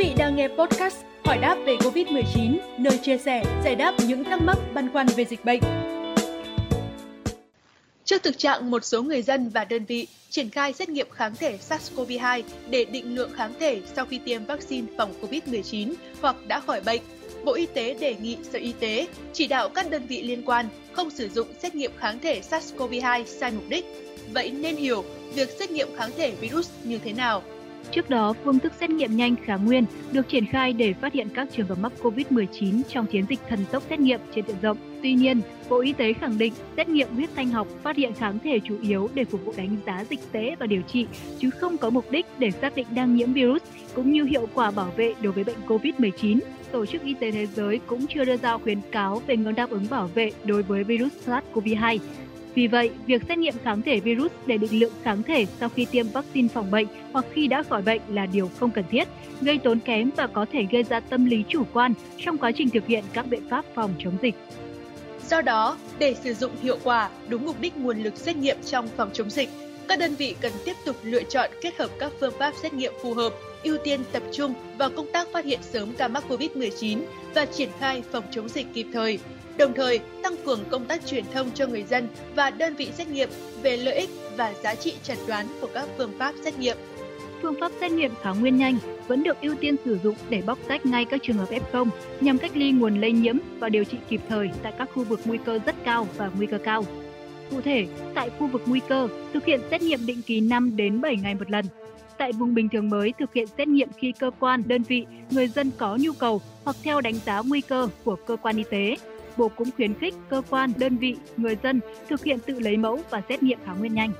vị đang nghe podcast Hỏi đáp về Covid-19, nơi chia sẻ, giải đáp những thắc mắc băn khoăn về dịch bệnh. Trước thực trạng một số người dân và đơn vị triển khai xét nghiệm kháng thể SARS-CoV-2 để định lượng kháng thể sau khi tiêm vaccine phòng COVID-19 hoặc đã khỏi bệnh, Bộ Y tế đề nghị Sở Y tế chỉ đạo các đơn vị liên quan không sử dụng xét nghiệm kháng thể SARS-CoV-2 sai mục đích. Vậy nên hiểu việc xét nghiệm kháng thể virus như thế nào? Trước đó, phương thức xét nghiệm nhanh kháng nguyên được triển khai để phát hiện các trường hợp mắc COVID-19 trong chiến dịch thần tốc xét nghiệm trên diện rộng. Tuy nhiên, Bộ Y tế khẳng định xét nghiệm huyết thanh học phát hiện kháng thể chủ yếu để phục vụ đánh giá dịch tễ và điều trị, chứ không có mục đích để xác định đang nhiễm virus cũng như hiệu quả bảo vệ đối với bệnh COVID-19. Tổ chức Y tế Thế giới cũng chưa đưa ra khuyến cáo về ngưỡng đáp ứng bảo vệ đối với virus SARS-CoV-2. Vì vậy, việc xét nghiệm kháng thể virus để định lượng kháng thể sau khi tiêm vaccine phòng bệnh hoặc khi đã khỏi bệnh là điều không cần thiết, gây tốn kém và có thể gây ra tâm lý chủ quan trong quá trình thực hiện các biện pháp phòng chống dịch. Do đó, để sử dụng hiệu quả đúng mục đích nguồn lực xét nghiệm trong phòng chống dịch, các đơn vị cần tiếp tục lựa chọn kết hợp các phương pháp xét nghiệm phù hợp, ưu tiên tập trung vào công tác phát hiện sớm ca mắc COVID-19 và triển khai phòng chống dịch kịp thời, đồng thời tăng cường công tác truyền thông cho người dân và đơn vị xét nghiệm về lợi ích và giá trị chẩn đoán của các phương pháp xét nghiệm. Phương pháp xét nghiệm kháng nguyên nhanh vẫn được ưu tiên sử dụng để bóc tách ngay các trường hợp F0 nhằm cách ly nguồn lây nhiễm và điều trị kịp thời tại các khu vực nguy cơ rất cao và nguy cơ cao. Cụ thể, tại khu vực nguy cơ, thực hiện xét nghiệm định kỳ 5 đến 7 ngày một lần. Tại vùng bình thường mới, thực hiện xét nghiệm khi cơ quan, đơn vị, người dân có nhu cầu hoặc theo đánh giá nguy cơ của cơ quan y tế. Bộ cũng khuyến khích cơ quan, đơn vị, người dân thực hiện tự lấy mẫu và xét nghiệm kháng nguyên nhanh.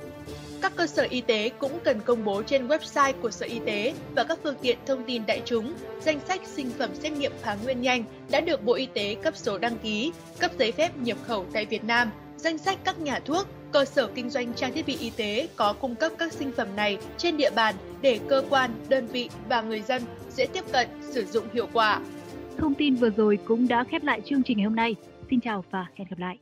Các cơ sở y tế cũng cần công bố trên website của Sở Y tế và các phương tiện thông tin đại chúng danh sách sinh phẩm xét nghiệm kháng nguyên nhanh đã được Bộ Y tế cấp số đăng ký, cấp giấy phép nhập khẩu tại Việt Nam, danh sách các nhà thuốc, cơ sở kinh doanh trang thiết bị y tế có cung cấp các sinh phẩm này trên địa bàn để cơ quan, đơn vị và người dân dễ tiếp cận, sử dụng hiệu quả. Thông tin vừa rồi cũng đã khép lại chương trình ngày hôm nay. Xin chào và hẹn gặp lại.